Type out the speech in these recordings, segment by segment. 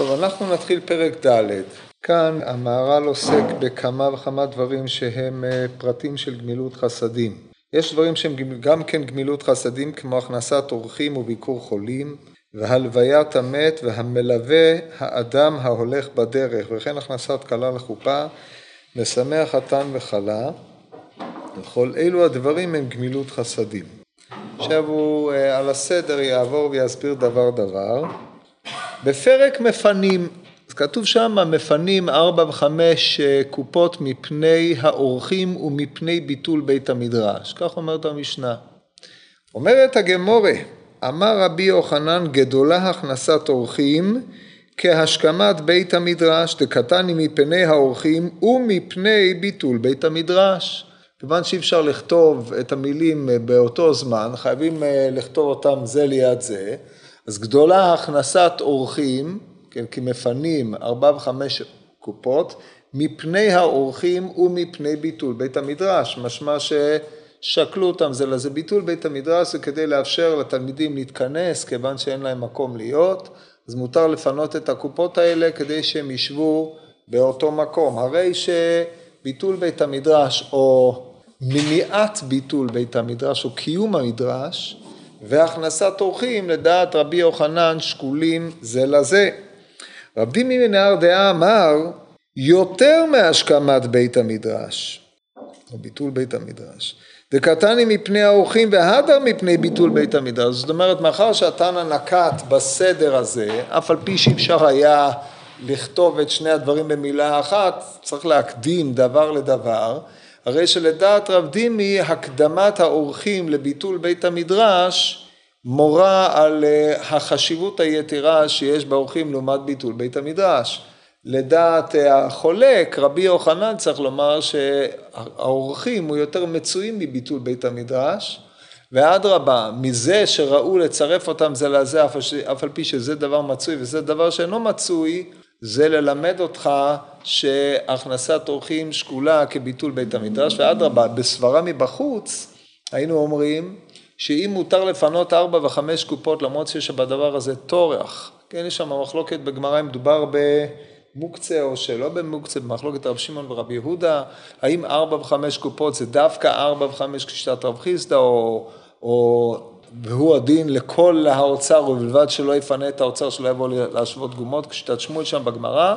טוב, אנחנו נתחיל פרק ד'. כאן המהר"ל עוסק בכמה וכמה דברים שהם אה, פרטים של גמילות חסדים. יש דברים שהם גם כן גמילות חסדים כמו הכנסת אורחים וביקור חולים והלוויית המת והמלווה האדם ההולך בדרך וכן הכנסת כלה לחופה, משמח חתן וכלה. וכל אלו הדברים הם גמילות חסדים. עכשיו הוא אה, על הסדר יעבור ויסביר דבר דבר. בפרק מפנים, אז כתוב שם מפנים ארבע וחמש אה, קופות מפני האורחים ומפני ביטול בית המדרש, כך אומרת המשנה. אומרת הגמורה, אמר רבי יוחנן גדולה הכנסת אורחים כהשכמת בית המדרש, דקתני מפני האורחים ומפני ביטול בית המדרש. כיוון שאי אפשר לכתוב את המילים אה, באותו זמן, חייבים אה, לכתוב אותם זה ליד זה, אז גדולה הכנסת אורחים, כן, כי מפנים ארבע וחמש קופות, מפני האורחים ומפני ביטול בית המדרש, משמע ששקלו אותם זה לזה. ביטול בית המדרש זה כדי לאפשר לתלמידים להתכנס, כיוון שאין להם מקום להיות, אז מותר לפנות את הקופות האלה כדי שהם ישבו באותו מקום. הרי שביטול בית המדרש או מניעת ביטול בית המדרש או קיום המדרש והכנסת אורחים לדעת רבי יוחנן שקולים זה לזה. רב דימי מנהר דעה אמר יותר מהשכמת בית המדרש או ביטול בית המדרש דקתני מפני האורחים והדר מפני ביטול בית המדרש זאת אומרת מאחר שהתנא נקט בסדר הזה אף על פי שאי אפשר היה לכתוב את שני הדברים במילה אחת צריך להקדים דבר לדבר הרי שלדעת רב דימי הקדמת האורחים לביטול בית המדרש מורה על אה, החשיבות היתרה שיש באורחים לעומת ביטול בית המדרש. לדעת אה, החולק, רבי יוחנן צריך לומר שהאורחים הוא יותר מצויים מביטול בית המדרש, ואדרבה, מזה שראו לצרף אותם זה לזה, אף על פי שזה דבר מצוי וזה דבר שאינו מצוי, זה ללמד אותך שהכנסת אורחים שקולה כביטול בית המדרש, ואדרבה, בסברה מבחוץ, היינו אומרים שאם מותר לפנות ארבע וחמש קופות למרות שיש בדבר הזה טורח, כן, יש שם מחלוקת בגמרא אם מדובר במוקצה או שלא במוקצה, במחלוקת רב שמעון ורבי יהודה, האם ארבע וחמש קופות זה דווקא ארבע וחמש כשיטת רב חיסדא או, או והוא הדין לכל האוצר ובלבד שלא יפנה את האוצר שלא יבוא להשוות גומות כשיטת שמואל שם בגמרא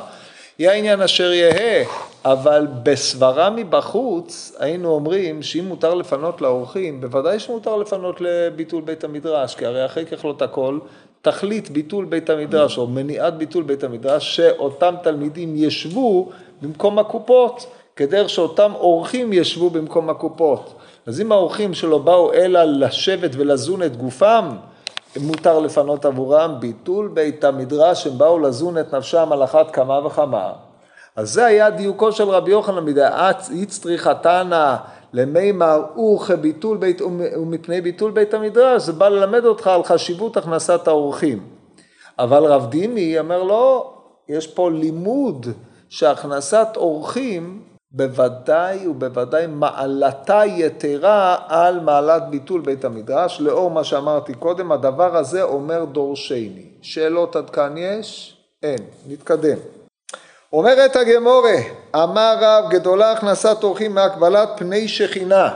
יהיה העניין אשר יהא, אבל בסברה מבחוץ היינו אומרים שאם מותר לפנות לאורחים, בוודאי שמותר לפנות לביטול בית המדרש, כי הרי אחרי ככלות הכל, תכלית ביטול בית המדרש או מניעת ביטול בית המדרש, שאותם תלמידים ישבו במקום הקופות, כדרך שאותם אורחים ישבו במקום הקופות. אז אם האורחים שלו באו אלא לשבת ולזון את גופם, מותר לפנות עבורם ביטול בית המדרש, הם באו לזון את נפשם על אחת כמה וכמה. אז זה היה דיוקו של רבי יוחנן מדעת איצטריך תנא למימר וכביטול בית ומפני ביטול בית המדרש, זה בא ללמד אותך על חשיבות הכנסת האורחים. אבל רב דימי אומר לא, יש פה לימוד שהכנסת אורחים בוודאי ובוודאי מעלתה יתרה על מעלת ביטול בית המדרש, לאור מה שאמרתי קודם, הדבר הזה אומר דורשני. שאלות עד כאן יש? אין. נתקדם. אומרת הגמורה, אמר רב גדולה הכנסת אורחים מהקבלת פני שכינה.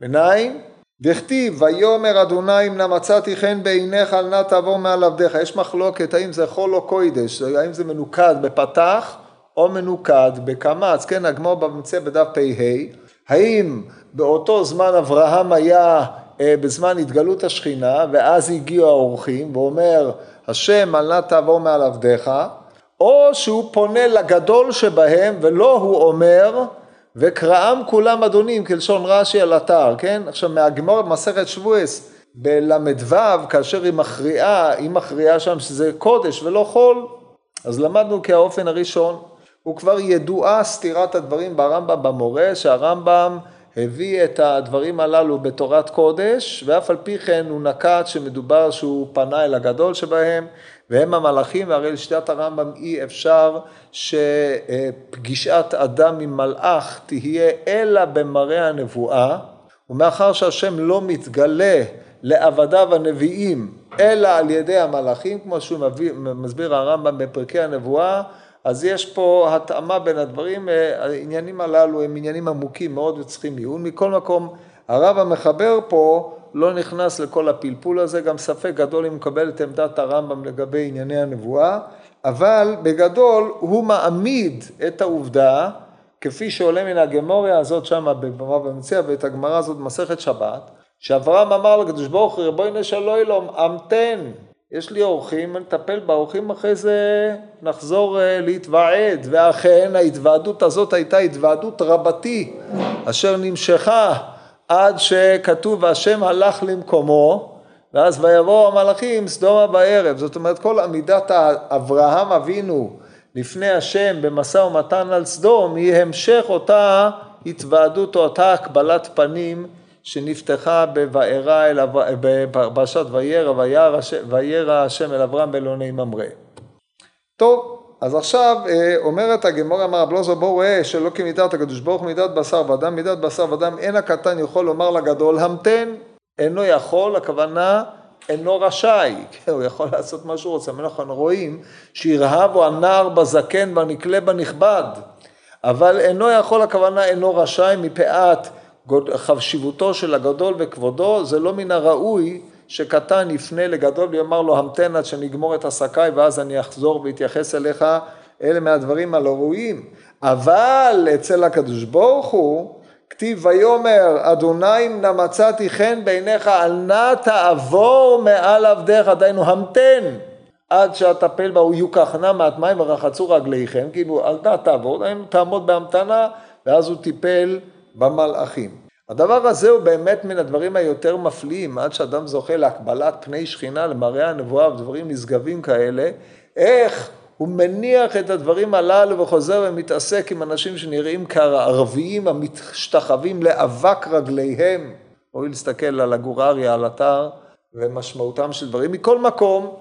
מניין? דכתיב ויאמר אדוני אם נא מצאתי חן בעיניך אל נא תעבור מעל עבדיך. יש מחלוקת האם זה חול או קוידש, האם זה מנוקד בפתח או מנוקד בקמץ, כן, הגמור בממצא בדף פ"ה, האם באותו זמן אברהם היה אה, בזמן התגלות השכינה ואז הגיעו האורחים ואומר השם אל נא תעבור מעל עבדיך, או שהוא פונה לגדול שבהם ולא הוא אומר וקראם כולם אדונים כלשון רש"י על אתר, כן? עכשיו מהגמור במסכת שבועס בל"ו כאשר היא מכריעה, היא מכריעה שם שזה קודש ולא חול, אז למדנו כאופן הראשון. הוא כבר ידועה סתירת הדברים ברמב"ם במורה, שהרמב"ם הביא את הדברים הללו בתורת קודש, ואף על פי כן הוא נקט שמדובר שהוא פנה אל הגדול שבהם, והם המלאכים, והרי לשיטת הרמב"ם אי אפשר שפגישת אדם עם מלאך תהיה אלא במראה הנבואה, ומאחר שהשם לא מתגלה לעבדיו הנביאים אלא על ידי המלאכים, כמו שהוא מביא, מסביר הרמב"ם בפרקי הנבואה, אז יש פה התאמה בין הדברים, העניינים הללו הם עניינים עמוקים מאוד וצריכים עיון. מכל מקום, הרב המחבר פה לא נכנס לכל הפלפול הזה, גם ספק גדול אם מקבל את עמדת הרמב"ם לגבי ענייני הנבואה, אבל בגדול הוא מעמיד את העובדה, כפי שעולה מן הגמוריה הזאת שם בבמה במציע ואת הגמרא הזאת במסכת שבת, שאברהם אמר לקדוש ברוך הוא, ריבונו של עולם, המתן, יש לי אורחים, נטפל באורחים, אחרי זה נחזור אה, להתוועד. ואכן ההתוועדות הזאת הייתה התוועדות רבתי, אשר נמשכה עד שכתוב והשם הלך למקומו, ואז ויבואו המלאכים סדומה בערב. זאת אומרת, כל עמידת אברהם אבינו לפני השם במשא ומתן על סדום, היא המשך אותה התוועדות או אותה הקבלת פנים שנפתחה בבארה אל בפרשת וירא, וירא השם אל אברהם באלוני ממרא. טוב, אז עכשיו אה, אומרת הגמור אמר רב לוזו בואו ראה שלא כמידת הקדוש ברוך הוא מידת בשר ודם, מידת בשר ודם אין הקטן יכול לומר לגדול המתן, אינו יכול, הכוונה אינו רשאי, הוא יכול לעשות מה שהוא רוצה, אנחנו רואים שירהבו הנער בזקן והנקלה בנכבד, אבל אינו יכול, הכוונה אינו רשאי מפאת חשיבותו של הגדול וכבודו, זה לא מן הראוי שקטן יפנה לגדול ויאמר לו המתן עד שנגמור את עסקיי ואז אני אחזור ואתייחס אליך, אלה מהדברים הלא ראויים. אבל אצל הקדוש ברוך הוא, כתיב ויאמר אדוני נא מצאתי חן בעיניך אל נא תעבור מעל עבדיך, דהיינו המתן עד שאטפל בה הוא יוקח נא מעט מים ורחצו רגליכם, כאילו אל נא תעבור, תעמוד בהמתנה ואז הוא טיפל במלאכים. הדבר הזה הוא באמת מן הדברים היותר מפליאים, עד שאדם זוכה להקבלת פני שכינה, למראה הנבואה ודברים נשגבים כאלה, איך הוא מניח את הדברים הללו וחוזר ומתעסק עם אנשים שנראים כערביים המשתחווים לאבק רגליהם. ראוי להסתכל על הגורריה, על אתר, ומשמעותם של דברים. מכל מקום,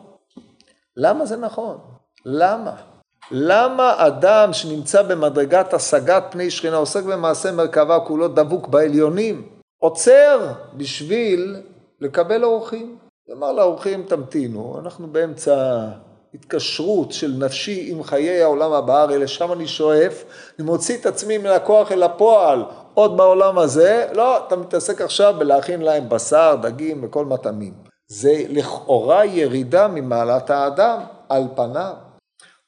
למה זה נכון? למה? למה אדם שנמצא במדרגת השגת פני שכינה, עוסק במעשה מרכבה כולו דבוק בעליונים, עוצר בשביל לקבל אורחים? אמר לאורחים תמתינו, אנחנו באמצע התקשרות של נפשי עם חיי העולם הבא, הרי לשם אני שואף, אני מוציא את עצמי מן הכוח אל הפועל עוד בעולם הזה, לא, אתה מתעסק עכשיו בלהכין להם בשר, דגים וכל מטעמים. זה לכאורה ירידה ממעלת האדם על פניו.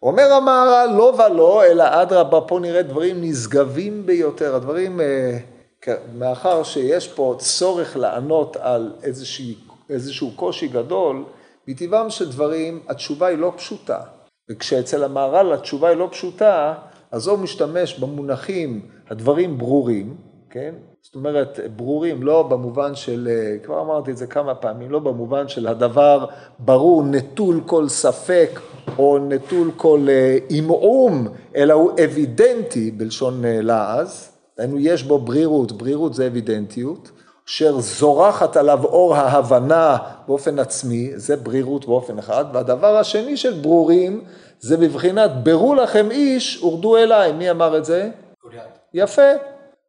אומר המהר"ל לא ולא, אלא אדרבה, פה נראה דברים נשגבים ביותר. הדברים, אה, מאחר שיש פה צורך לענות על איזושהי, איזשהו קושי גדול, מטבעם של דברים, התשובה היא לא פשוטה. וכשאצל המהר"ל התשובה היא לא פשוטה, אז הוא משתמש במונחים, הדברים ברורים, כן? זאת אומרת, ברורים לא במובן של, אה, כבר אמרתי את זה כמה פעמים, לא במובן של הדבר ברור, נטול כל ספק או נטול כל אה, עמעום, אלא הוא אבידנטי בלשון אה, לעז, דהיינו יש בו ברירות, ברירות זה אבידנטיות, אשר זורחת עליו אור ההבנה באופן עצמי, זה ברירות באופן אחד, והדבר השני של ברורים זה בבחינת ברו לכם איש, ורדו אליי, מי אמר את זה? יפה,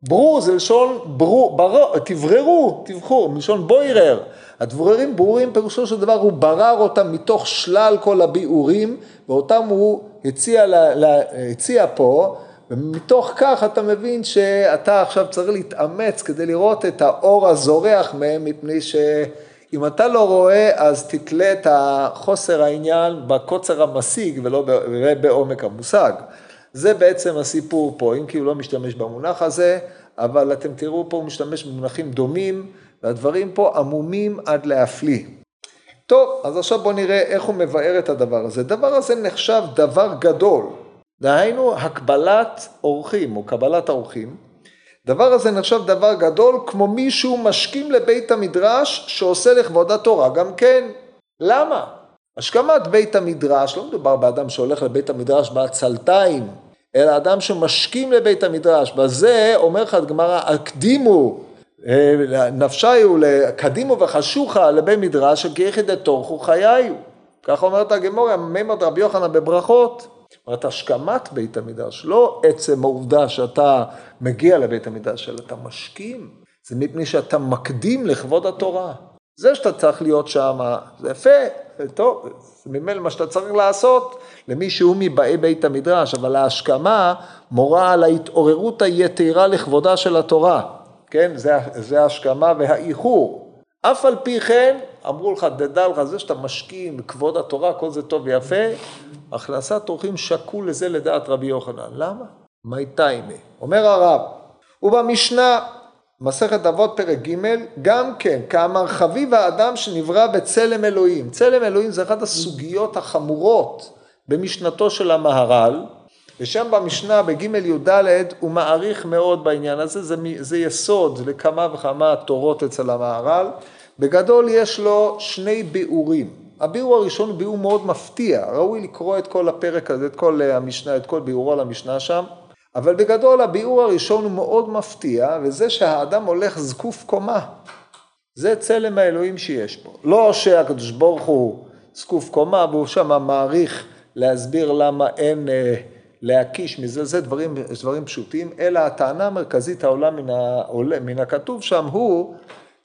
ברור זה לשון ברור, בר... תבררו, תבחור, מלשון בוירר. הדבררים ברורים פירושו של דבר הוא ברר אותם מתוך שלל כל הביאורים ואותם הוא הציע, לה, לה, הציע פה ומתוך כך אתה מבין שאתה עכשיו צריך להתאמץ כדי לראות את האור הזורח מהם מפני שאם אתה לא רואה אז תתלה את החוסר העניין בקוצר המשיג ולא בעומק המושג. זה בעצם הסיפור פה, אם כי הוא לא משתמש במונח הזה, אבל אתם תראו פה הוא משתמש במונחים דומים, והדברים פה עמומים עד להפליא. טוב, אז עכשיו בואו נראה איך הוא מבאר את הדבר הזה. הדבר הזה נחשב דבר גדול, דהיינו הקבלת אורחים או קבלת האורחים. דבר הזה נחשב דבר גדול כמו מישהו משכים לבית המדרש שעושה לכבוד התורה גם כן. למה? השכמת בית המדרש, לא מדובר באדם שהולך לבית המדרש בעצלתיים, אלא אדם שמשכים לבית המדרש. בזה אומר לך הגמרא, הקדימו אה, נפשיו, קדימו וחשוכה לבית מדרש, כי יחיד תורכו חיי. ככה אומרת הגמוריה, מימד רבי יוחנן בברכות. אומרת, השכמת בית המדרש, לא עצם העובדה שאתה מגיע לבית המדרש, אלא אתה משכים. זה מפני שאתה מקדים לכבוד התורה. זה שאתה צריך להיות שם, זה יפה, טוב, ממילא מה שאתה צריך לעשות למי שהוא מבאי בית המדרש, אבל ההשכמה מורה על ההתעוררות היתרה לכבודה של התורה, כן? זה, זה ההשכמה והאיחור. אף על פי כן, אמרו לך, תדע לך, זה שאתה משכים בכבוד התורה, כל זה טוב ויפה, הכנסת אורחים שקול לזה לדעת רבי יוחנן. למה? מי טיימה. אומר הרב, ובמשנה, מסכת אבות פרק ג', גם כן, כאמר חביב האדם שנברא בצלם אלוהים. צלם אלוהים זה אחת הסוגיות החמורות במשנתו של המהר"ל, ושם במשנה בג' י"ד הוא מעריך מאוד בעניין הזה, זה, זה יסוד לכמה וכמה תורות אצל המהר"ל. בגדול יש לו שני ביאורים. הביאור הראשון הוא ביאור מאוד מפתיע, ראוי לקרוא את כל הפרק הזה, את כל המשנה, את כל ביאורו על המשנה שם. אבל בגדול הביאור הראשון הוא מאוד מפתיע, וזה שהאדם הולך זקוף קומה. זה צלם האלוהים שיש פה. לא שהקדוש ברוך הוא זקוף קומה, והוא שם מעריך להסביר למה אין אה, להקיש מזה, זה דברים, דברים פשוטים, אלא הטענה המרכזית העולה מן, העולה, מן הכתוב שם הוא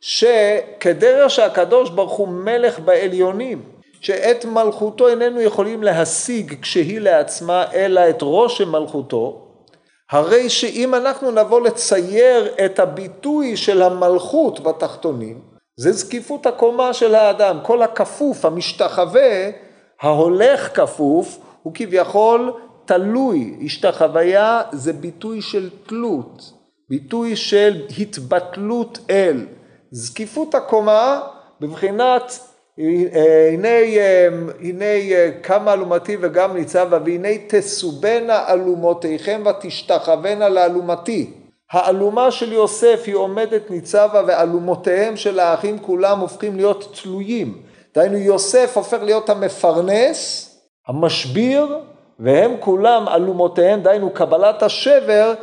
שכדרך שהקדוש ברוך הוא מלך בעליונים, שאת מלכותו איננו יכולים להשיג כשהיא לעצמה, אלא את ראש מלכותו, הרי שאם אנחנו נבוא לצייר את הביטוי של המלכות בתחתונים, זה זקיפות הקומה של האדם, כל הכפוף, המשתחווה, ההולך כפוף, הוא כביכול תלוי, השתחוויה זה ביטוי של תלות, ביטוי של התבטלות אל. זקיפות הקומה בבחינת הנה, הנה כמה אלומתי וגם ניצבה והנה תסובנה אלומותיכם ותשתחוונה לאלומתי. האלומה של יוסף היא עומדת ניצבה ואלומותיהם של האחים כולם הופכים להיות תלויים. דהיינו יוסף הופך להיות המפרנס, המשביר, והם כולם אלומותיהם, דהיינו קבלת השבר,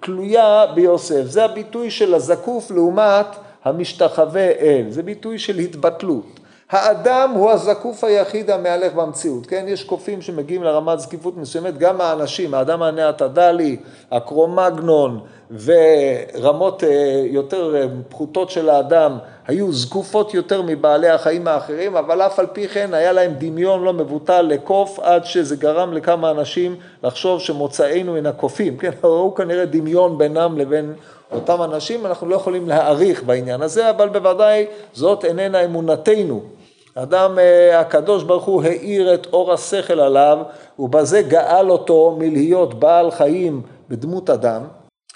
תלויה ביוסף. זה הביטוי של הזקוף לעומת המשתחווה אל, זה ביטוי של התבטלות. האדם הוא הזקוף היחיד המהלך במציאות, כן? יש קופים שמגיעים לרמת זקיפות מסוימת, גם האנשים, האדם הנאטדלי, הקרומגנון ורמות אה, יותר אה, פחותות של האדם היו זקופות יותר מבעלי החיים האחרים, אבל אף על פי כן היה להם דמיון לא מבוטל לקוף עד שזה גרם לכמה אנשים לחשוב שמוצאנו מן הקופים, כן? ראו כנראה דמיון בינם לבין אותם אנשים, אנחנו לא יכולים להעריך בעניין הזה, אבל בוודאי זאת איננה אמונתנו. אדם אה, הקדוש ברוך הוא האיר את אור השכל עליו ובזה גאל אותו מלהיות בעל חיים בדמות אדם,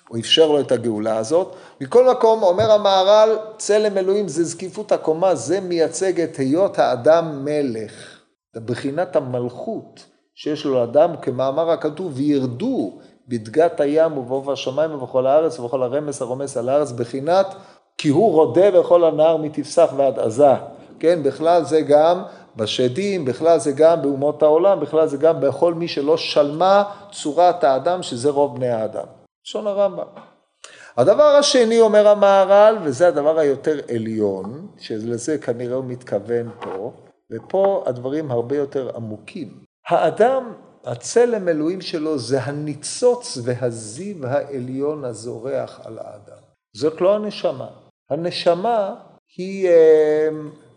הוא אפשר לו את הגאולה הזאת. מכל מקום אומר המהר"ל צלם אלוהים זה זקיפות הקומה, זה מייצג את היות האדם מלך, בחינת המלכות שיש לו לאדם, כמאמר הכתוב, וירדו בדגת הים ובעוף השמיים ובכל הארץ ובכל הרמס הרומס על הארץ, בחינת כי הוא רודה בכל הנהר מתפסח ועד עזה. כן, בכלל זה גם בשדים, בכלל זה גם באומות העולם, בכלל זה גם בכל מי שלא שלמה צורת האדם, שזה רוב בני האדם. לשון הרמב"ם. הדבר השני, אומר המהר"ל, וזה הדבר היותר עליון, שלזה כנראה הוא מתכוון פה, ופה הדברים הרבה יותר עמוקים. האדם, הצלם אלוהים שלו זה הניצוץ והזיו העליון הזורח על האדם. זאת לא הנשמה. הנשמה היא אה,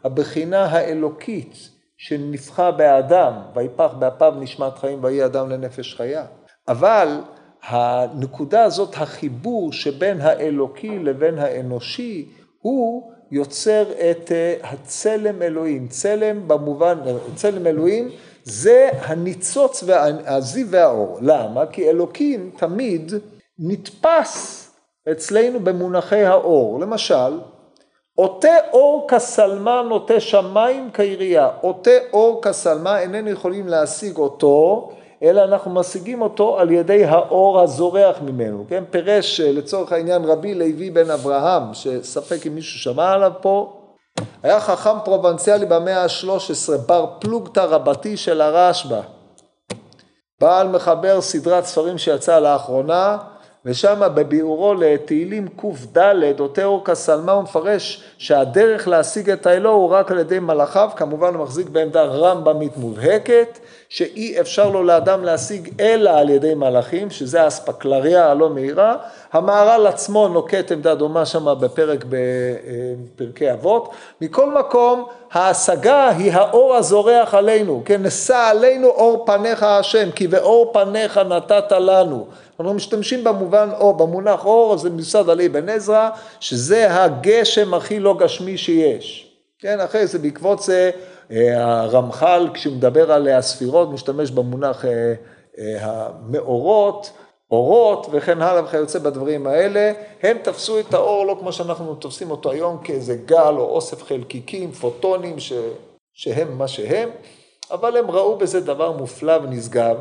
הבחינה האלוקית שנפחה באדם, ויפח באפיו נשמת חיים ויהי אדם לנפש חיה. אבל הנקודה הזאת, החיבור שבין האלוקי לבין האנושי, הוא יוצר את אה, הצלם אלוהים. צלם במובן, צלם אלוהים זה הניצוץ והזיו והאור. למה? כי אלוקים תמיד נתפס אצלנו במונחי האור. למשל, עוטה אור כסלמה נוטה שמיים כעירייה. עוטה אור כסלמה איננו יכולים להשיג אותו, אלא אנחנו משיגים אותו על ידי האור הזורח ממנו. כן, פירש לצורך העניין רבי לוי בן אברהם, שספק אם מישהו שמע עליו פה, היה חכם פרובנציאלי במאה ה-13, בר פלוגתא רבתי של הרשב"א. בעל מחבר סדרת ספרים שיצאה לאחרונה, ושם בביאורו לתהילים קד, אור כסלמה, הוא מפרש שהדרך להשיג את האלוה הוא רק על ידי מלאכיו, כמובן הוא מחזיק בעמדה רמב"מית מובהקת, שאי אפשר לו לאדם להשיג אלא על ידי מלאכים, שזה האספקלריה הלא מהירה. המהר"ל עצמו נוקט עמדה דומה שם בפרק בפרקי אבות. מכל מקום, ההשגה היא האור הזורח עלינו, כן, נשא עלינו אור פניך השם, כי באור פניך נתת לנו. אנחנו משתמשים במובן אור, במונח אור, זה מיוסד על אבן עזרא, שזה הגשם הכי לא גשמי שיש. כן, אחרי זה בעקבות זה הרמח"ל, כשהוא מדבר על הספירות, משתמש במונח אה, אה, המאורות, אורות וכן הלאה וכיוצא בדברים האלה, הם תפסו את האור לא כמו שאנחנו תופסים אותו היום כאיזה גל או אוסף חלקיקים, פוטונים ש... שהם מה שהם, אבל הם ראו בזה דבר מופלא ונשגב.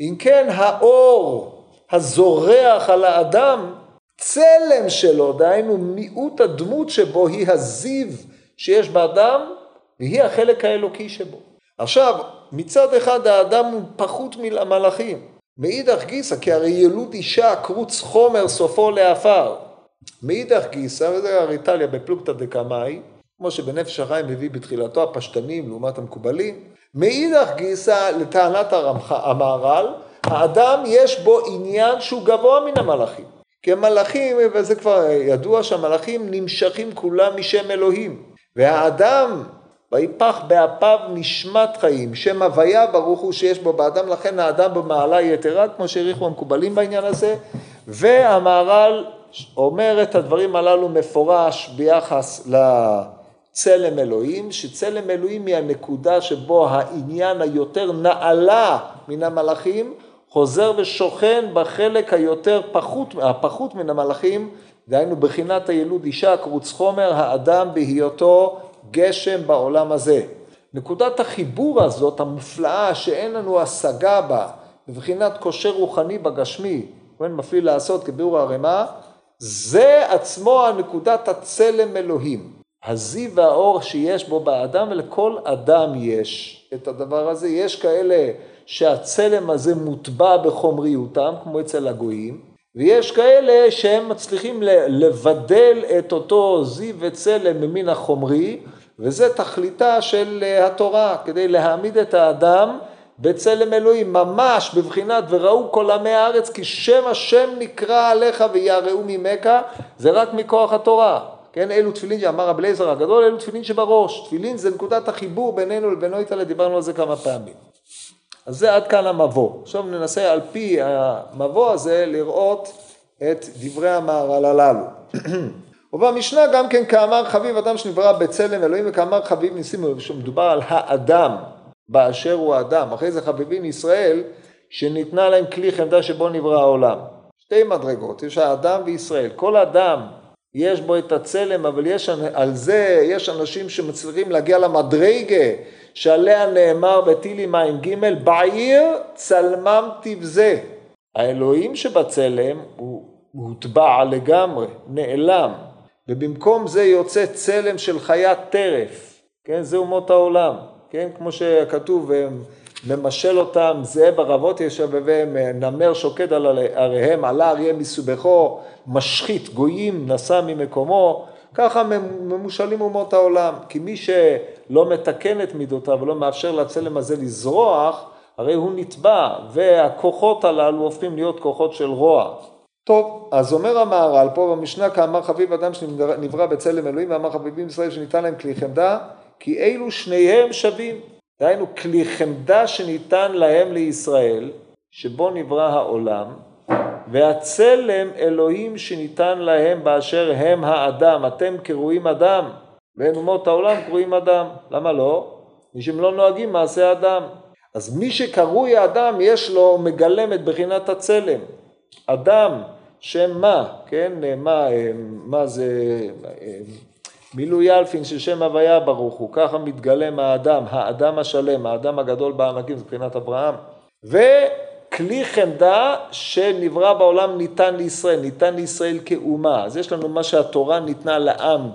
אם כן, האור הזורח על האדם, צלם שלו, דהיינו מיעוט הדמות שבו היא הזיו שיש באדם, והיא החלק האלוקי שבו. עכשיו, מצד אחד האדם הוא פחות מהמלאכים. מאידך גיסא, כי הרי ילוד אישה קרוץ חומר סופו לעפר. מאידך גיסא, וזה הריטליה בפלוגתא דקמאי, כמו שבנפש החיים מביא בתחילתו הפשטנים לעומת המקובלים. מאידך גיסא, לטענת המהר"ל, האדם יש בו עניין שהוא גבוה מן המלאכים. כי המלאכים, וזה כבר ידוע שהמלאכים נמשכים כולם משם אלוהים. והאדם ויפח באפיו נשמת חיים, שם הוויה ברוך הוא שיש בו באדם, לכן האדם במעלה יתרה, כמו שהעריכו המקובלים בעניין הזה, והמהר"ל אומר את הדברים הללו מפורש ביחס לצלם אלוהים, שצלם אלוהים היא הנקודה שבו העניין היותר נעלה מן המלאכים, חוזר ושוכן בחלק היותר פחות, הפחות מן המלאכים, דהיינו בחינת הילוד אישה, קרוץ חומר, האדם בהיותו גשם בעולם הזה. נקודת החיבור הזאת, המופלאה, שאין לנו השגה בה, מבחינת כושר רוחני בגשמי, כהן מפעיל לעשות כביאור הרמ"א, זה עצמו הנקודת הצלם אלוהים. הזיו והאור שיש בו באדם, ולכל אדם יש את הדבר הזה. יש כאלה שהצלם הזה מוטבע בחומריותם, כמו אצל הגויים, ויש כאלה שהם מצליחים לבדל את אותו זיו וצלם ממין החומרי, וזה תכליתה של אה, התורה, כדי להעמיד את האדם בצלם אלוהים, ממש בבחינת וראו כל עמי הארץ כי שם השם נקרא עליך ויראו ממך, זה רק מכוח התורה. כן, אלו תפילין שאמר רב אליעזר הגדול, אלו תפילין שבראש. תפילין זה נקודת החיבור בינינו לבינו איתלה, דיברנו על זה כמה פעמים. אז זה עד כאן המבוא. עכשיו ננסה על פי המבוא הזה לראות את דברי המהר"ל הללו. ובמשנה גם כן כאמר חביב אדם שנברא בצלם אלוהים וכאמר חביב ניסים שמדובר על האדם באשר הוא האדם. אחרי זה חביבין ישראל שניתנה להם כלי חמדה שבו נברא העולם. שתי מדרגות, יש האדם וישראל. כל אדם יש בו את הצלם, אבל יש על זה, יש אנשים שמצליחים להגיע למדרגה שעליה נאמר בתהילים ע"ג, בעיר צלמם תבזה. האלוהים שבצלם הוא הוטבע לגמרי, נעלם. ובמקום זה יוצא צלם של חיית טרף, כן, זה אומות העולם, כן, כמו שכתוב, ממשל אותם זאב ערבות ישבביהם, נמר שוקד על עריהם, עלה אריה מסובכו, משחית גויים נסע ממקומו, ככה ממושלים אומות העולם, כי מי שלא מתקן את מידותיו ולא מאפשר לצלם הזה לזרוח, הרי הוא נתבע, והכוחות הללו הופכים להיות כוחות של רוע. טוב, אז אומר המהר"ל פה במשנה, כאמר חביב אדם שנברא בצלם אלוהים, ואמר חביבים ישראל שניתן להם כלי חמדה, כי אלו שניהם שווים. דהיינו, כלי חמדה שניתן להם לישראל, שבו נברא העולם, והצלם אלוהים שניתן להם באשר הם האדם. אתם קרויים אדם, ואין אומות העולם קרויים אדם. למה לא? מי שהם לא נוהגים מעשה אדם. אז מי שקרוי אדם, יש לו, מגלם את בחינת הצלם. אדם שם מה, כן, מה, מה זה מילוי אלפין של שם הוויה ברוך הוא, ככה מתגלם האדם, האדם השלם, האדם הגדול בענקים, זה מבחינת אברהם. וכלי חמדה שנברא בעולם ניתן לישראל, ניתן לישראל כאומה. אז יש לנו מה שהתורה ניתנה לעם,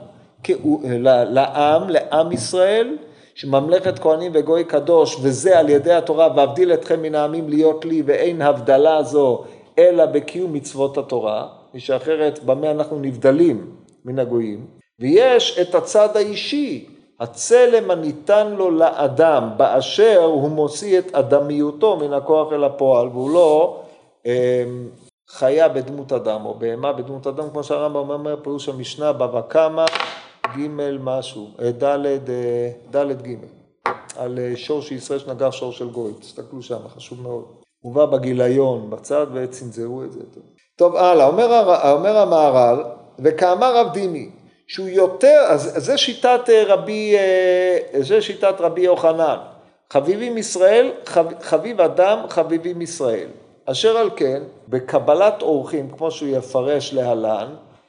לעם, לעם ישראל, שממלכת כהנים וגוי קדוש, וזה על ידי התורה, ואבדיל אתכם מן העמים להיות לי, ואין הבדלה זו אלא בקיום מצוות התורה, שאחרת במה אנחנו נבדלים מן הגויים, ויש את הצד האישי, הצלם הניתן לו לאדם באשר הוא מוציא את אדמיותו מן הכוח אל הפועל והוא לא אה, חיה בדמות אדם או בהמה בדמות אדם כמו שהרמב"ם אומר פירוש המשנה בבא קמא ג' משהו, אה, אה, ד' ג' על אה, שור שישראל שנגח שור של גוי, תסתכלו שם, חשוב מאוד. הובא בגיליון בצד וצנזרו את זה. טוב, הלאה, אומר, אומר המהר"ל, וכאמר רב דימי, שהוא יותר, אז זה שיטת רבי, זה שיטת רבי יוחנן, חביבים ישראל, חב, חביב אדם, חביבים ישראל. אשר על כן, בקבלת אורחים, כמו שהוא יפרש להלן,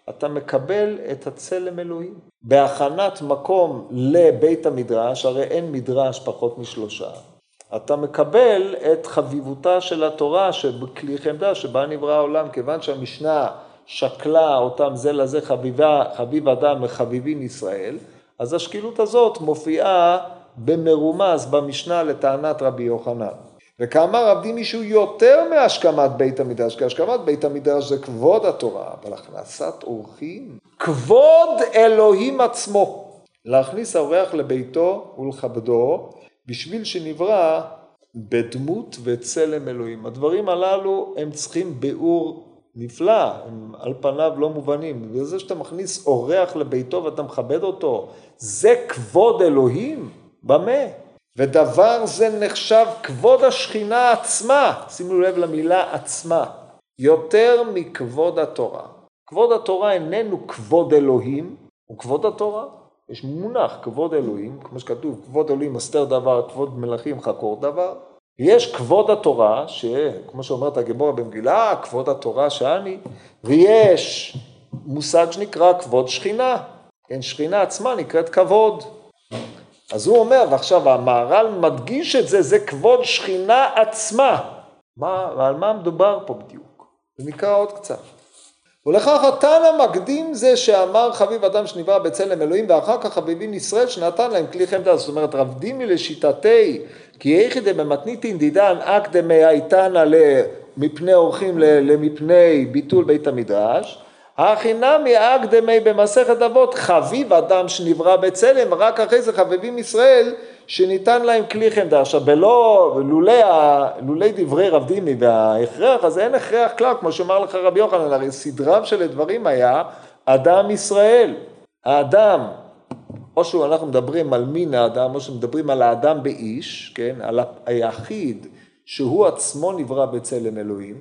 אתה מקבל את הצלם אלוהים. בהכנת מקום לבית המדרש, הרי אין מדרש פחות משלושה, אתה מקבל את חביבותה של התורה שבכלי חמדה שבה נברא העולם, כיוון שהמשנה שקלה אותם זה לזה חביבה, חביב אדם וחביבין ישראל, אז השקילות הזאת מופיעה במרומז במשנה לטענת רבי יוחנן. וכאמר רב דימי שהוא יותר מהשכמת בית המדרש, כי השכמת בית המדרש זה כבוד התורה, אבל הכנסת אורחים, כבוד אלוהים עצמו. להכניס האורח לביתו ולכבדו, בשביל שנברא בדמות וצלם אלוהים. הדברים הללו הם צריכים ביאור נפלא, הם על פניו לא מובנים. וזה שאתה מכניס אורח לביתו ואתה מכבד אותו, זה כבוד אלוהים? במה? ודבר זה נחשב כבוד השכינה עצמה, שימו לב למילה עצמה, יותר מכבוד התורה. כבוד התורה איננו כבוד אלוהים, הוא כבוד התורה. יש מונח כבוד אלוהים, כמו שכתוב, כבוד אלוהים הסתר דבר, כבוד מלכים חקור דבר. יש כבוד התורה, שכמו שאומרת הגמורה במגילה, כבוד התורה שאני, ויש מושג שנקרא כבוד שכינה. כן, שכינה עצמה נקראת כבוד. אז הוא אומר, ועכשיו המהר"ל מדגיש את זה, זה כבוד שכינה עצמה. מה, על מה מדובר פה בדיוק? נקרא עוד קצת. ולכך התנא מקדים זה שאמר חביב אדם שנברא בצלם אלוהים ואחר כך חביבים ישראל שנתן להם כלי חמדה. זאת אומרת רב דימי לשיטתי כי איכי דמתניתין דידן אקדמי הייתנא מפני אורחים למפני ביטול בית המדרש הכי נמי אקדמי במסכת אבות חביב אדם שנברא בצלם רק אחרי זה חביבים ישראל שניתן להם כלי חמדה. עכשיו בלא, לולי, לולי דברי רב דימי וההכרח אז אין הכרח כלל כמו שאמר לך רבי יוחנן הרי סדריו של הדברים היה אדם ישראל. האדם או שאנחנו מדברים על מין האדם או שמדברים על האדם באיש, כן, על היחיד שהוא עצמו נברא בצלם אלוהים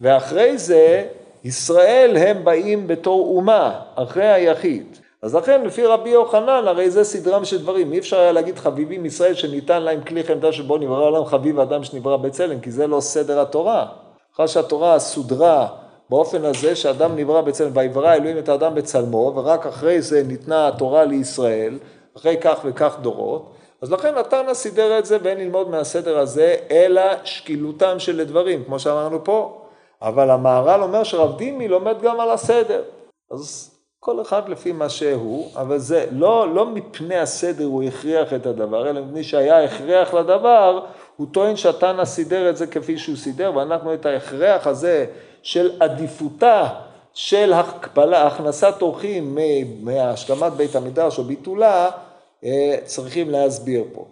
ואחרי זה ישראל הם באים בתור אומה, אחרי היחיד. אז לכן לפי רבי יוחנן הרי זה סדרם של דברים, אי אפשר היה להגיד חביבים ישראל שניתן להם כלי חמדה שבו נברא העולם חביב אדם שנברא בצלם, כי זה לא סדר התורה. אחרי שהתורה סודרה באופן הזה שאדם נברא בצלם, ויברא אלוהים את האדם בצלמו, ורק אחרי זה ניתנה התורה לישראל, אחרי כך וכך דורות, אז לכן התנא סידר את זה ואין ללמוד מהסדר הזה, אלא שקילותם של דברים, כמו שאמרנו פה. אבל המהר"ל אומר שרב דימי לומד גם על הסדר. אז כל אחד לפי מה שהוא, אבל זה לא, לא מפני הסדר הוא הכריח את הדבר, אלא מפני שהיה הכרח לדבר, הוא טוען שהתנא סידר את זה כפי שהוא סידר, ואנחנו את ההכרח הזה של עדיפותה של הקבלה, הכנסת אורחים מהשלמת בית המדרש או ביטולה, אה, צריכים להסביר פה.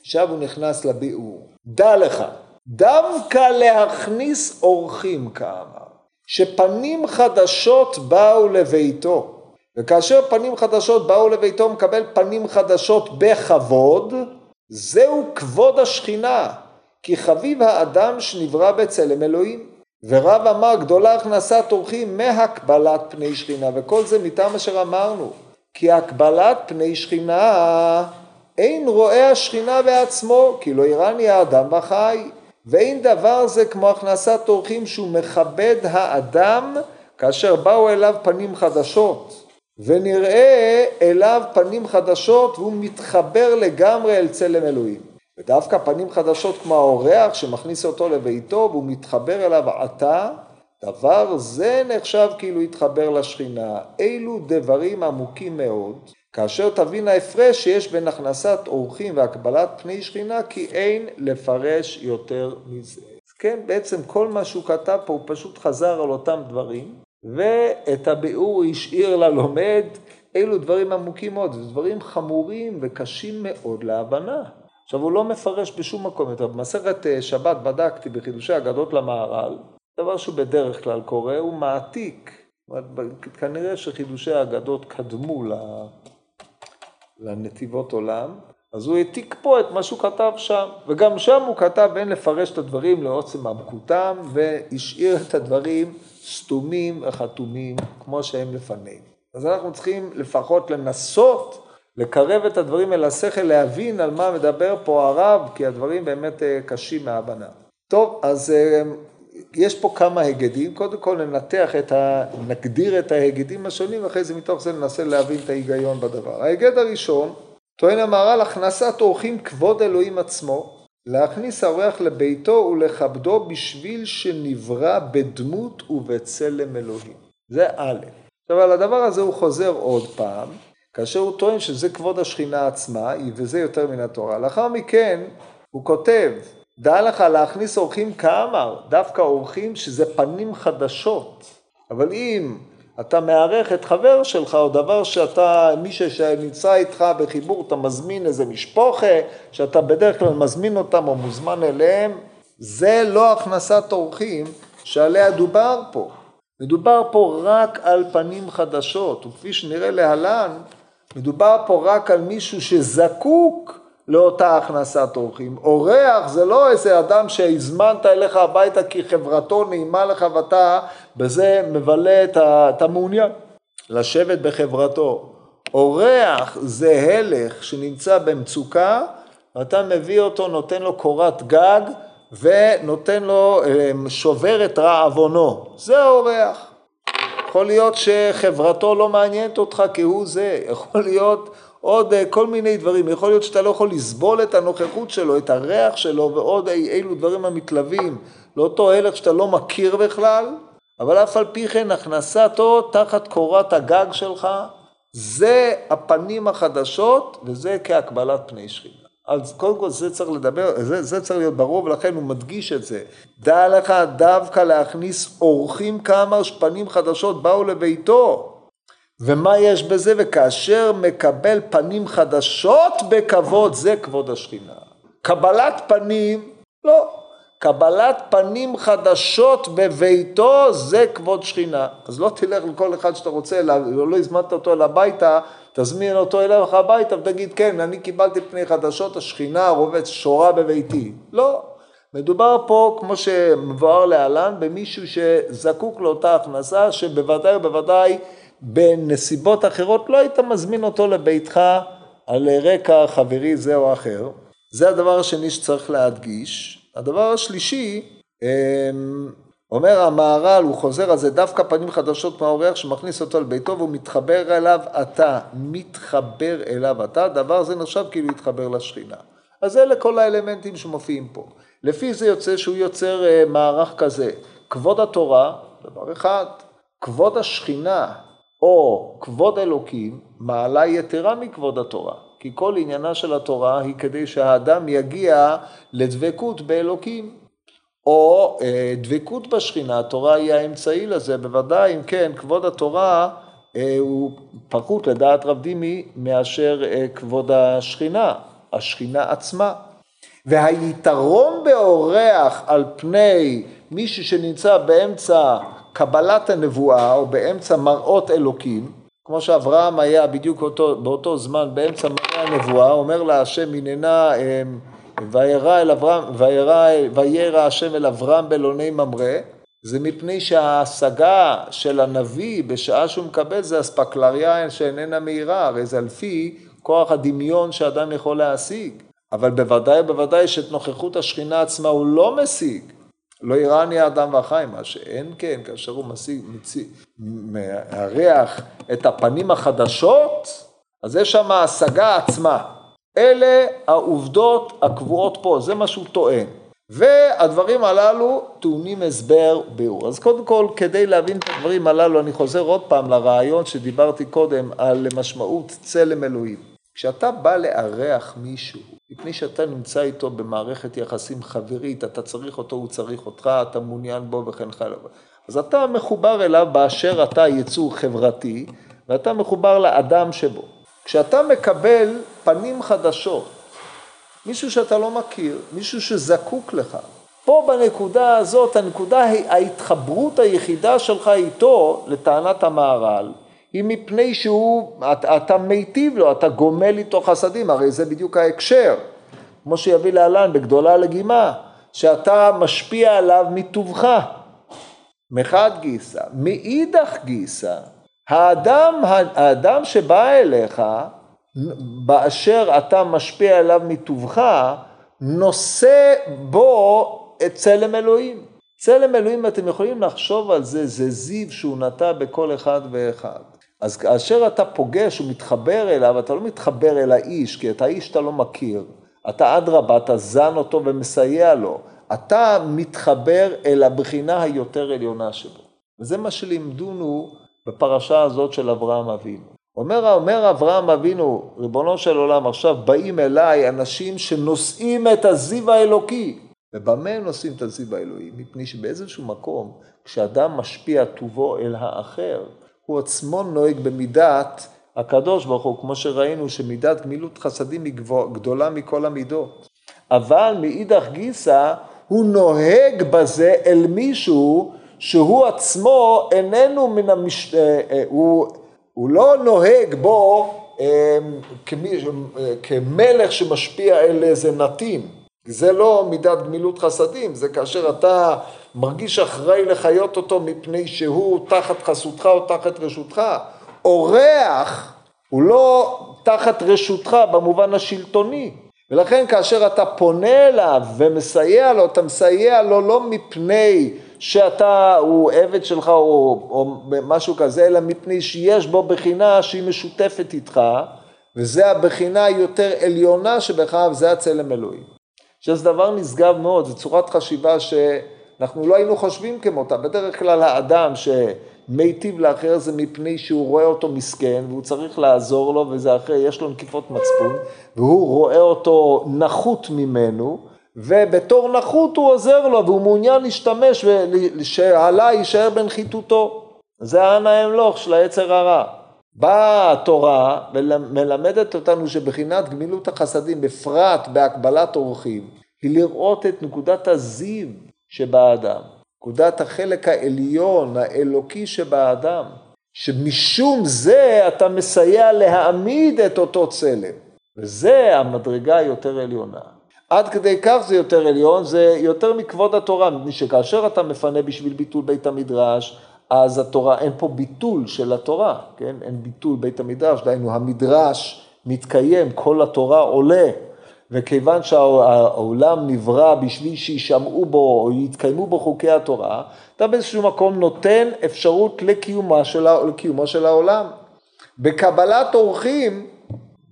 עכשיו הוא נכנס לביאור. דע לך, דווקא להכניס אורחים כאמר, שפנים חדשות באו לביתו, וכאשר פנים חדשות באו לביתו מקבל פנים חדשות בכבוד, זהו כבוד השכינה, כי חביב האדם שנברא בצלם אלוהים. ורב אמר גדולה הכנסת אורחים מהקבלת פני שכינה, וכל זה מטעם אשר אמרנו, כי הקבלת פני שכינה אין רואה השכינה בעצמו, כי לא יראני האדם וחי. ואין דבר זה כמו הכנסת אורחים שהוא מכבד האדם כאשר באו אליו פנים חדשות ונראה אליו פנים חדשות והוא מתחבר לגמרי אל צלם אלוהים. ודווקא פנים חדשות כמו האורח שמכניס אותו לביתו והוא מתחבר אליו עתה, דבר זה נחשב כאילו התחבר לשכינה. אילו דברים עמוקים מאוד, כאשר תבין ההפרש שיש בין הכנסת אורחים והקבלת פני שכינה, כי אין לפרש יותר מזה. כן, בעצם כל מה שהוא כתב פה, הוא פשוט חזר על אותם דברים, ואת הביאור השאיר ללומד אלו דברים עמוקים מאוד, זה דברים חמורים וקשים מאוד להבנה. עכשיו הוא לא מפרש בשום מקום יותר. במסכת אה, שבת בדקתי בחידושי אגדות למהר"ל, דבר שהוא בדרך כלל קורה, הוא מעתיק. כנראה שחידושי האגדות קדמו לנתיבות עולם, אז הוא העתיק פה את מה שהוא כתב שם, וגם שם הוא כתב אין לפרש את הדברים לעוצם עמקותם, והשאיר את הדברים סתומים וחתומים כמו שהם לפנינו. אז אנחנו צריכים לפחות לנסות לקרב את הדברים אל השכל, להבין על מה מדבר פה הרב, כי הדברים באמת אה, קשים מהבנה. טוב, אז אה, יש פה כמה היגדים, קודם כל ננתח את ה... נגדיר את ההיגדים השונים, ואחרי זה מתוך זה ננסה להבין את ההיגיון בדבר. ההיגד הראשון, טוען המהר"ל, הכנסת אורחים כבוד אלוהים עצמו, להכניס האורח לביתו ולכבדו בשביל שנברא בדמות ובצלם אלוהים. זה א'. עכשיו על הדבר הזה הוא חוזר עוד פעם, כאשר הוא טוען שזה כבוד השכינה עצמה, וזה יותר מן התורה. לאחר מכן הוא כותב, דע לך להכניס אורחים כאמר, דווקא אורחים שזה פנים חדשות. אבל אם אתה מארח את חבר שלך, או דבר שאתה, מי שנמצא איתך בחיבור, אתה מזמין איזה משפוחה, שאתה בדרך כלל מזמין אותם או מוזמן אליהם, זה לא הכנסת אורחים שעליה דובר פה. מדובר פה רק על פנים חדשות, וכפי שנראה להלן, מדובר פה רק על מישהו שזקוק לאותה הכנסת אורחים. אורח זה לא איזה אדם שהזמנת אליך הביתה כי חברתו נעימה לך ואתה בזה מבלה את ה... אתה מעוניין לשבת בחברתו. אורח זה הלך שנמצא במצוקה ואתה מביא אותו, נותן לו קורת גג ונותן לו, אה, שובר את רעבונו. זה האורח. יכול להיות שחברתו לא מעניינת אותך כהוא זה, יכול להיות עוד אה, כל מיני דברים, יכול להיות שאתה לא יכול לסבול את הנוכחות שלו, את הריח שלו ועוד אילו דברים המתלווים לאותו הלך שאתה לא מכיר בכלל, אבל אף על פי כן הכנסתו תחת קורת הגג שלך, זה הפנים החדשות וזה כהקבלת פני שכינה. אז קודם כל זה צריך לדבר, זה, זה צריך להיות ברור ולכן הוא מדגיש את זה. דע לך דווקא להכניס אורחים כמה שפנים חדשות באו לביתו. ומה יש בזה? וכאשר מקבל פנים חדשות בכבוד, זה כבוד השכינה. קבלת פנים, לא. קבלת פנים חדשות בביתו, זה כבוד שכינה. אז לא תלך לכל אחד שאתה רוצה, לא, הזמנת אותו אל הביתה, תזמין אותו אליך הביתה ותגיד, כן, אני קיבלתי פני חדשות, השכינה רובץ שורה בביתי. לא. מדובר פה, כמו שמבואר להלן, במישהו שזקוק לאותה הכנסה, שבוודאי ובוודאי בנסיבות אחרות לא היית מזמין אותו לביתך על רקע חברי זה או אחר. זה הדבר השני שצריך להדגיש. הדבר השלישי, אמ, אומר המהר"ל, הוא חוזר על זה, דווקא פנים חדשות מהאורח שמכניס אותו לביתו והוא מתחבר אליו אתה, מתחבר אליו אתה, דבר זה נחשב כאילו התחבר לשכינה. אז אלה כל האלמנטים שמופיעים פה. לפי זה יוצא שהוא יוצר אה, מערך כזה, כבוד התורה, דבר אחד, כבוד השכינה, או כבוד אלוקים, מעלה יתרה מכבוד התורה. כי כל עניינה של התורה היא כדי שהאדם יגיע לדבקות באלוקים. או אה, דבקות בשכינה, התורה היא האמצעי לזה, בוודאי אם כן כבוד התורה אה, הוא פחות לדעת רב דימי מאשר אה, כבוד השכינה, השכינה עצמה. והיתרון באורח על פני מישהו שנמצא באמצע קבלת הנבואה או באמצע מראות אלוקים, כמו שאברהם היה בדיוק אותו, באותו זמן באמצע מראה הנבואה, אומר לה השם הננה וירא אל אברהם, וירא השם אל אברהם בלוני ממרא, זה מפני שההשגה של הנביא בשעה שהוא מקבל זה אספקלריה שאיננה מהירה, הרי זה על פי כוח הדמיון שאדם יכול להשיג. אבל בוודאי בוודאי שאת נוכחות השכינה עצמה הוא לא משיג. לא יראני האדם והחיים, מה שאין כן, כאשר הוא משיג, מציג, מארח את הפנים החדשות, אז יש שם השגה עצמה. אלה העובדות הקבועות פה, זה מה שהוא טוען. והדברים הללו טעונים הסבר ביאור. אז קודם כל, כדי להבין את הדברים הללו, אני חוזר עוד פעם לרעיון שדיברתי קודם על משמעות צלם אלוהים. כשאתה בא לארח מישהו, מפני שאתה נמצא איתו במערכת יחסים חברית, אתה צריך אותו, הוא צריך אותך, אתה מעוניין בו וכן הלאה. אז אתה מחובר אליו באשר אתה יצור חברתי, ואתה מחובר לאדם שבו. כשאתה מקבל פנים חדשות, מישהו שאתה לא מכיר, מישהו שזקוק לך, פה בנקודה הזאת, הנקודה, ההתחברות היחידה שלך איתו, לטענת המהר"ל, היא מפני שהוא, אתה, אתה מיטיב לו, אתה גומל איתו חסדים, הרי זה בדיוק ההקשר, כמו שיביא להלן בגדולה לגימה, שאתה משפיע עליו מטובך, מחד גיסא, מאידך גיסא, האדם, האדם שבא אליך, באשר אתה משפיע עליו מטובך, נושא בו את צלם אלוהים. צלם אלוהים, אתם יכולים לחשוב על זה, זה זיו שהוא נטע בכל אחד ואחד. אז כאשר אתה פוגש ומתחבר אליו, אתה לא מתחבר אל האיש, כי את האיש אתה לא מכיר. אתה אדרבה, אתה זן אותו ומסייע לו. אתה מתחבר אל הבחינה היותר עליונה שבו. וזה מה שלימדונו בפרשה הזאת של אברהם אבינו. אומר, אומר אברהם אבינו, ריבונו של עולם, עכשיו באים אליי אנשים שנושאים את הזיו האלוקי. ובמה הם נושאים את הזיו האלוהי? מפני שבאיזשהו מקום, כשאדם משפיע טובו אל האחר, הוא עצמו נוהג במידת הקדוש ברוך הוא, כמו שראינו שמידת גמילות חסדים היא גדולה מכל המידות. אבל מאידך גיסא, הוא נוהג בזה אל מישהו שהוא עצמו איננו מן המש... אה, אה, הוא, הוא לא נוהג בו אה, כמלך שמשפיע אל איזה נתין. זה לא מידת גמילות חסדים, זה כאשר אתה מרגיש אחראי לחיות אותו מפני שהוא תחת חסותך או תחת רשותך. אורח הוא לא תחת רשותך במובן השלטוני. ולכן כאשר אתה פונה אליו ומסייע לו, אתה מסייע לו לא מפני שאתה, הוא עבד שלך או, או משהו כזה, אלא מפני שיש בו בחינה שהיא משותפת איתך, וזה הבחינה היותר עליונה שבך, וזה הצלם אלוהים. שזה דבר נשגב מאוד, זו צורת חשיבה שאנחנו לא היינו חושבים כמותה. בדרך כלל האדם שמיטיב לאחר זה מפני שהוא רואה אותו מסכן והוא צריך לעזור לו וזה אחר, יש לו נקיפות מצפון, והוא רואה אותו נחות ממנו, ובתור נחות הוא עוזר לו והוא מעוניין להשתמש ושעלה יישאר בנחיתותו. זה האנה האמלוך של היצר הרע. באה התורה ומלמדת אותנו שבחינת גמילות החסדים, בפרט בהקבלת אורחים, היא לראות את נקודת הזיו שבאדם, נקודת החלק העליון, האלוקי שבאדם, שמשום זה אתה מסייע להעמיד את אותו צלם, וזה המדרגה היותר עליונה. עד כדי כך זה יותר עליון, זה יותר מכבוד התורה, מפני שכאשר אתה מפנה בשביל ביטול בית המדרש, אז התורה, אין פה ביטול של התורה, כן? אין ביטול בית המדרש, דהיינו המדרש מתקיים, כל התורה עולה, וכיוון שהעולם נברא בשביל שישמעו בו או יתקיימו בו חוקי התורה, אתה באיזשהו מקום נותן אפשרות לקיומו של, לקיומו של העולם. בקבלת אורחים,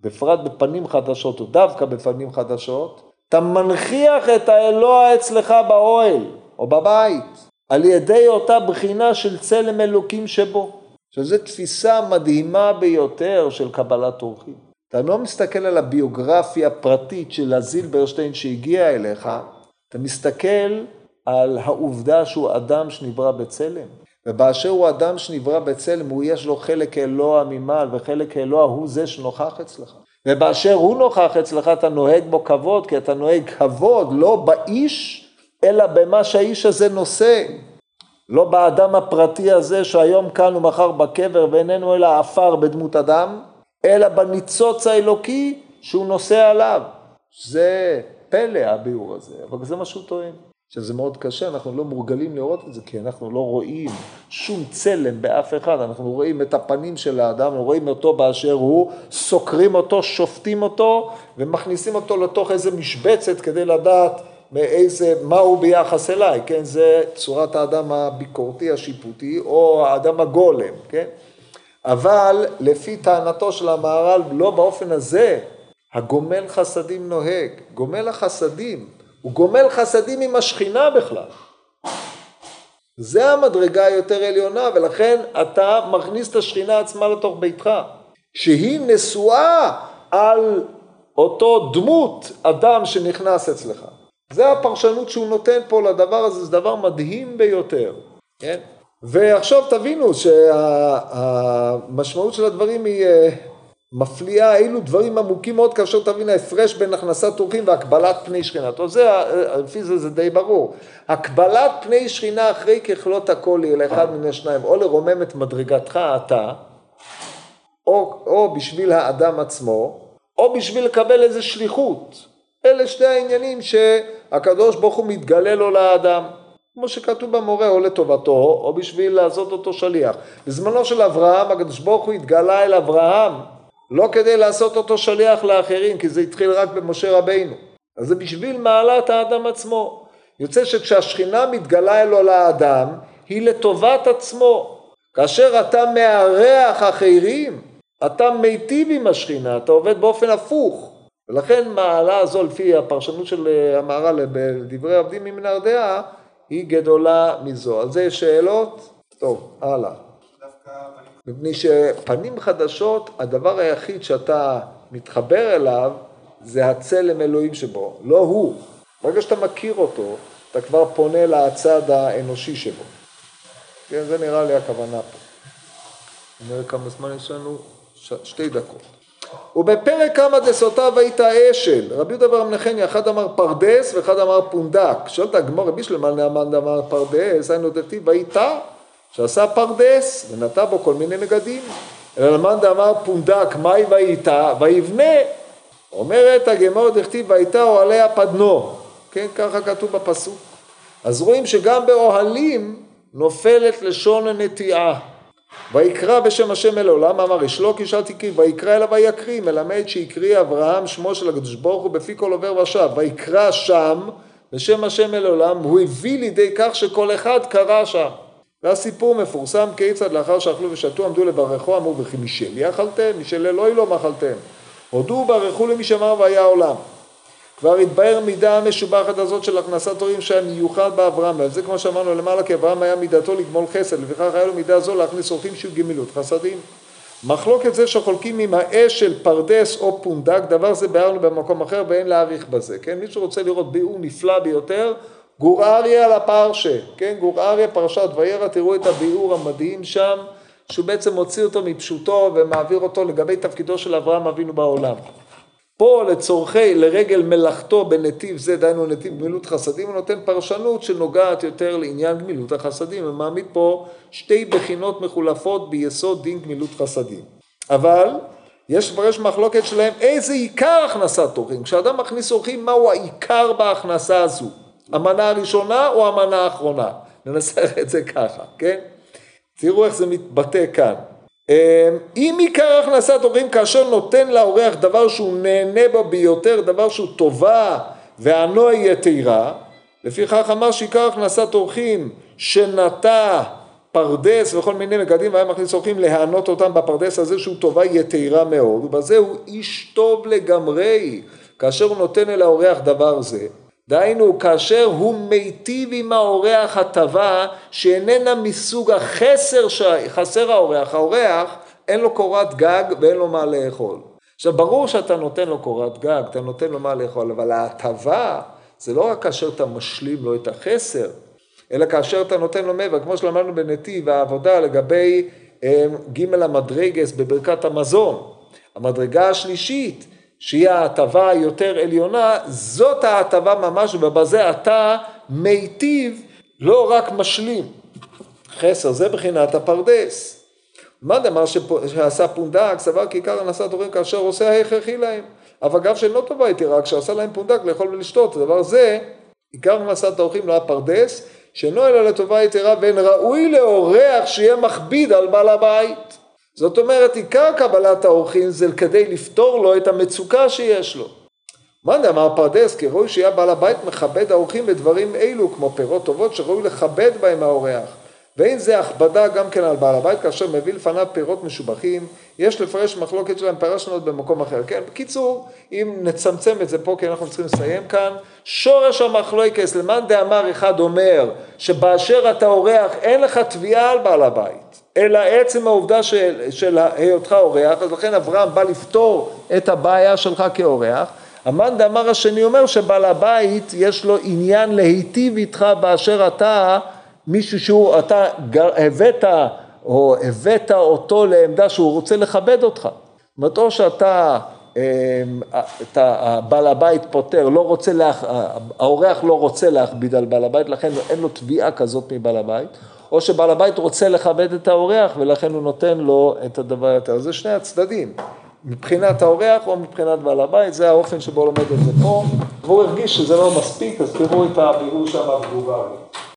בפרט בפנים חדשות או דווקא בפנים חדשות, אתה מנכיח את האלוה אצלך באוהל או בבית. על ידי אותה בחינה של צלם אלוקים שבו, שזו תפיסה מדהימה ביותר של קבלת אורחים. אתה לא מסתכל על הביוגרפיה הפרטית של הזילברשטיין שהגיע אליך, אתה מסתכל על העובדה שהוא אדם שנברא בצלם. ובאשר הוא אדם שנברא בצלם, הוא יש לו חלק אלוה ממעל, וחלק אלוה הוא זה שנוכח אצלך. ובאשר הוא נוכח אצלך, אתה נוהג בו כבוד, כי אתה נוהג כבוד לא באיש, אלא במה שהאיש הזה נושא. לא באדם הפרטי הזה שהיום כאן ומחר בקבר ואיננו אלא עפר בדמות אדם, אלא בניצוץ האלוקי שהוא נושא עליו. זה פלא הביאור הזה, אבל זה מה שהוא טוען. שזה מאוד קשה, אנחנו לא מורגלים לראות את זה, כי אנחנו לא רואים שום צלם באף אחד, אנחנו רואים את הפנים של האדם, אנחנו רואים אותו באשר הוא, סוקרים אותו, שופטים אותו, ומכניסים אותו לתוך איזה משבצת כדי לדעת מאיזה, מה הוא ביחס אליי, כן? זה צורת האדם הביקורתי השיפוטי או האדם הגולם, כן? אבל לפי טענתו של המהר"ל, לא באופן הזה הגומל חסדים נוהג. גומל החסדים, הוא גומל חסדים עם השכינה בכלל. זה המדרגה היותר עליונה, ולכן אתה מכניס את השכינה עצמה לתוך ביתך, שהיא נשואה על אותו דמות אדם שנכנס אצלך. זה הפרשנות שהוא נותן פה לדבר הזה, זה דבר מדהים ביותר, כן? ועכשיו תבינו שהמשמעות של הדברים היא אה, מפליאה אילו דברים עמוקים מאוד כאשר תבין ההפרש בין הכנסת אורחים והקבלת פני שכינה. טוב, זה, לפי זה זה די ברור. הקבלת פני שכינה אחרי ככלות הכל היא לאחד מן השניים, או לרומם את מדרגתך אתה, או, או בשביל האדם עצמו, או בשביל לקבל איזה שליחות. אלה שני העניינים שהקדוש ברוך הוא מתגלה לו לאדם. כמו שכתוב במורה, או לטובתו, או בשביל לעשות אותו שליח. בזמנו של אברהם, הקדוש ברוך הוא התגלה אל אברהם לא כדי לעשות אותו שליח לאחרים, כי זה התחיל רק במשה רבינו. אז זה בשביל מעלת האדם עצמו. יוצא שכשהשכינה מתגלה אלו לאדם, היא לטובת עצמו. כאשר אתה מארח אחרים, אתה מיטיב עם השכינה, אתה עובד באופן הפוך. ולכן מעלה הזו, לפי הפרשנות של אה, המהר"ל בדברי עבדים ממנהר דעה, היא גדולה מזו. על זה יש שאלות? טוב, הלאה. מפני שפנים חדשות, הדבר היחיד שאתה מתחבר אליו זה הצלם אלוהים שבו, לא הוא. ברגע שאתה מכיר אותו, אתה כבר פונה לצד האנושי שבו. כן, זה נראה לי הכוונה פה. נראה כמה זמן יש לנו? ש... שתי דקות. ובפרק קמא דסוטה ויטע אשל, רבי יהודה ורבי נחמיה, אחד אמר פרדס ואחד אמר פונדק. שואלת הגמרא בשלמא למאן דאמר פרדס, היינו דכתיב ויטע שעשה פרדס ונטע בו כל מיני מגדים. אלא למאן דאמר פונדק, מאי ויטע, ויבנה. אומרת הגמור דכתיב והייתה אוהלי הפדנו. כן, ככה כתוב בפסוק. אז רואים שגם באוהלים נופלת לשון הנטיעה. ויקרא בשם השם אל עולם, אמר אשלו כי שאל תקריא, ויקרא אליו ויקריא, מלמד שהקריא אברהם שמו של הקדוש ברוך הוא בפי כל עובר ושב, ויקרא שם בשם השם אל עולם, הוא הביא לידי כך שכל אחד קרא שם. והסיפור מפורסם כיצד לאחר שאכלו ושתו עמדו לברכו אמרו וכי משלי אכלתם? משל אלוהי לא מאכלתם. הודו וברכו למי שאמר והיה עולם. כבר התבהר מידה המשובחת הזאת של הכנסת הורים שהיה מיוחד באברהם, ועל זה כמו שאמרנו למעלה כי אברהם היה מידתו לגמול חסד, לפיכך היה לו מידה זו להכניס אורחים של גמילות חסדים. מחלוקת זה שחולקים עם האש של פרדס או פונדק, דבר זה ביארנו במקום אחר ואין להאריך בזה, כן? מי שרוצה לראות ביאור נפלא ביותר, גור אריה על הפרשה, כן, גור אריה פרשת וירא, תראו את הביאור המדהים שם, שהוא בעצם מוציא אותו מפשוטו ומעביר אותו לגבי תפקידו של אברהם אבינו בעולם. פה לצורכי, לרגל מלאכתו בנתיב זה, דהיינו נתיב גמילות חסדים, הוא נותן פרשנות שנוגעת יותר לעניין גמילות החסדים, ומעמיד פה שתי בחינות מחולפות ביסוד דין גמילות חסדים. אבל יש כבר יש מחלוקת שלהם איזה עיקר הכנסת אורחים. כשאדם מכניס אורחים, מהו העיקר בהכנסה הזו? המנה הראשונה או המנה האחרונה? ננסח את זה ככה, כן? תראו איך זה מתבטא כאן. אמ, אם עיקר הכנסת אורחים כאשר נותן לאורח דבר שהוא נהנה בו ביותר, דבר שהוא טובה והנוע יתירה, לפיכך אמר שעיקר הכנסת אורחים שנטע פרדס וכל מיני מגדים והיה מכניס אורחים להענות אותם בפרדס הזה שהוא טובה יתירה מאוד, ובזה הוא איש טוב לגמרי כאשר הוא נותן אל האורח דבר זה. דהיינו, כאשר הוא מיטיב עם האורח הטבה שאיננה מסוג החסר שחסר האורח, האורח אין לו קורת גג ואין לו מה לאכול. עכשיו ברור שאתה נותן לו קורת גג, אתה נותן לו מה לאכול, אבל ההטבה זה לא רק כאשר אתה משלים לו את החסר, אלא כאשר אתה נותן לו מעבר, כמו שלמדנו בנתיב העבודה לגבי אה, ג' המדרגס בברכת המזון. המדרגה השלישית שהיא ההטבה היותר עליונה, זאת ההטבה ממש, ובזה אתה מיטיב, לא רק משלים. חסר, זה בחינת הפרדס. מה דמר שעשה פונדק, סבר כי עיקר הנשא דורים כאשר עושה ההכרחי להם. אבל אגב שאינו טובה איתי, רק כשעשה להם פונדק לאכול ולשתות, הדבר זה, עיקר הנשאת האורחים לא הפרדס, שאינו אלא לטובה יתרה ואין ראוי לאורח שיהיה מכביד על בעל הבית. זאת אומרת, עיקר קבלת האורחים זה כדי לפתור לו את המצוקה שיש לו. מאן דאמר פרדס, כי ראוי שיהיה בעל הבית מכבד האורחים בדברים אלו, כמו פירות טובות שראוי לכבד בהם האורח. ואין זה הכבדה גם כן על בעל הבית, כאשר מביא לפניו פירות משובחים, יש לפרש מחלוקת שלהם, פרשנו עוד במקום אחר. כן, בקיצור, אם נצמצם את זה פה, כי אנחנו צריכים לסיים כאן, שורש המחלוקס, למאן דאמר אחד אומר, שבאשר אתה אורח, אין לך תביעה על בעל הבית. אלא עצם העובדה של, של היותך אורח, אז לכן אברהם בא לפתור את הבעיה שלך כאורח. המאן דאמר השני אומר שבעל הבית יש לו עניין להיטיב איתך באשר אתה מישהו שהוא, אתה הבאת או הבאת אותו לעמדה שהוא רוצה לכבד אותך. זאת אומרת, או שאתה, אמ, אתה, בעל הבית פותר, לא רוצה, לה, האורח לא רוצה להכביד על בעל הבית, לכן אין לו תביעה כזאת מבעל הבית, או שבעל הבית רוצה לכבד את האורח ולכן הוא נותן לו את הדבר יותר. זה שני הצדדים, מבחינת האורח או מבחינת בעל הבית, זה האופן שבו לומד את זה פה, והוא הרגיש שזה לא מספיק, אז תראו את הביאור שם בתגובה.